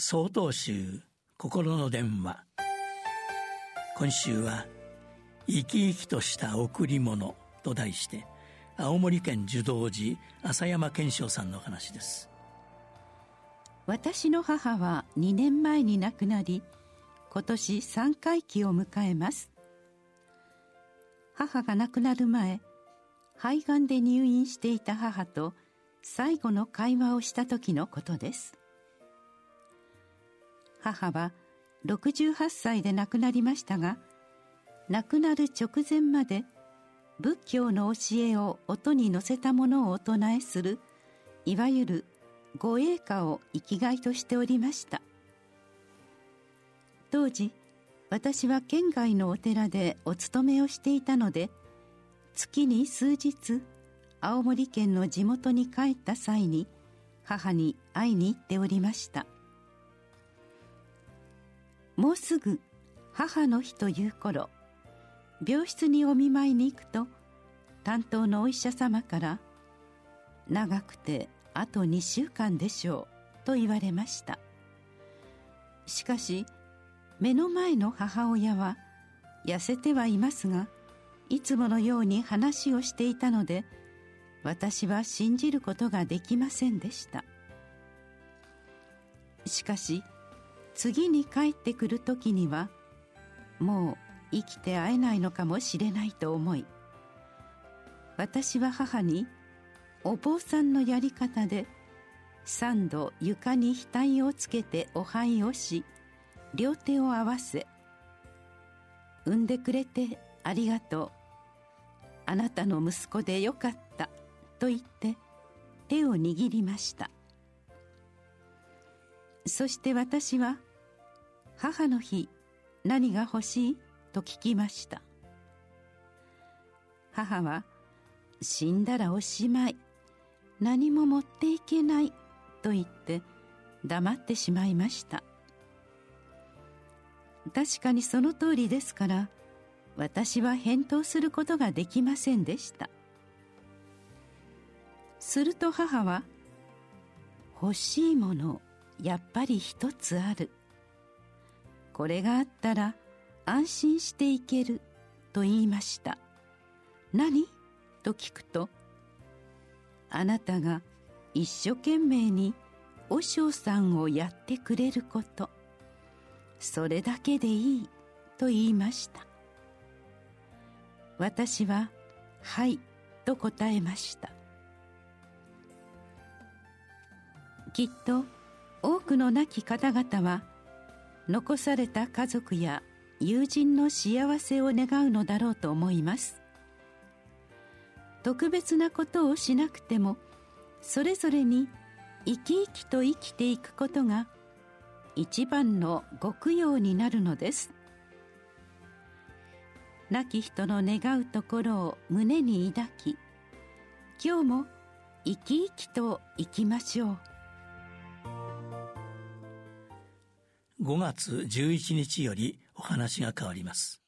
総統集心の電話。今週は「生き生きとした贈り物」と題して青森県樹道寺浅山健昌さんの話です。私の母は2年前に亡くなり今年3回忌を迎えます。母が亡くなる前肺がんで入院していた母と最後の会話をした時のことです。母は68歳で亡くなりましたが亡くなる直前まで仏教の教えを音に乗せたものをお唱えするいわゆる護衛歌を生きがいとしておりました。当時私は県外のお寺でお勤めをしていたので月に数日青森県の地元に帰った際に母に会いに行っておりました。もうすぐ母の日という頃病室にお見舞いに行くと担当のお医者様から「長くてあと2週間でしょう」と言われました。しかし目の前の母親は痩せてはいますがいつものように話をしていたので私は信じることができませんでした。しかし次に帰ってくる時にはもう生きて会えないのかもしれないと思い私は母にお坊さんのやり方で三度床に額をつけてお拝をし両手を合わせ「産んでくれてありがとう。あなたの息子でよかった」と言って手を握りました。そして私は母の日何が欲しい？と聞きました。母は死んだらおしまい。何も持っていけない。と言って黙ってしまいました。確かにその通りですから私は返答することができませんでした。すると母は「欲しいものやっぱり一つある」これがあったら安心していけると言いました。何？と聞くとあなたが一生懸命に和尚さんをやってくれること。それだけでいいと言いました。私は「はい」と答えました。きっと多くの亡き方々は残された家族や友人の幸せを願うのだろうと思います。特別なことをしなくてもそれぞれに生き生きと生きていくことが一番のご供養になるのです。亡き人の願うところを胸に抱き今日も生き生きと生きましょう。5月11日よりお話が変わります。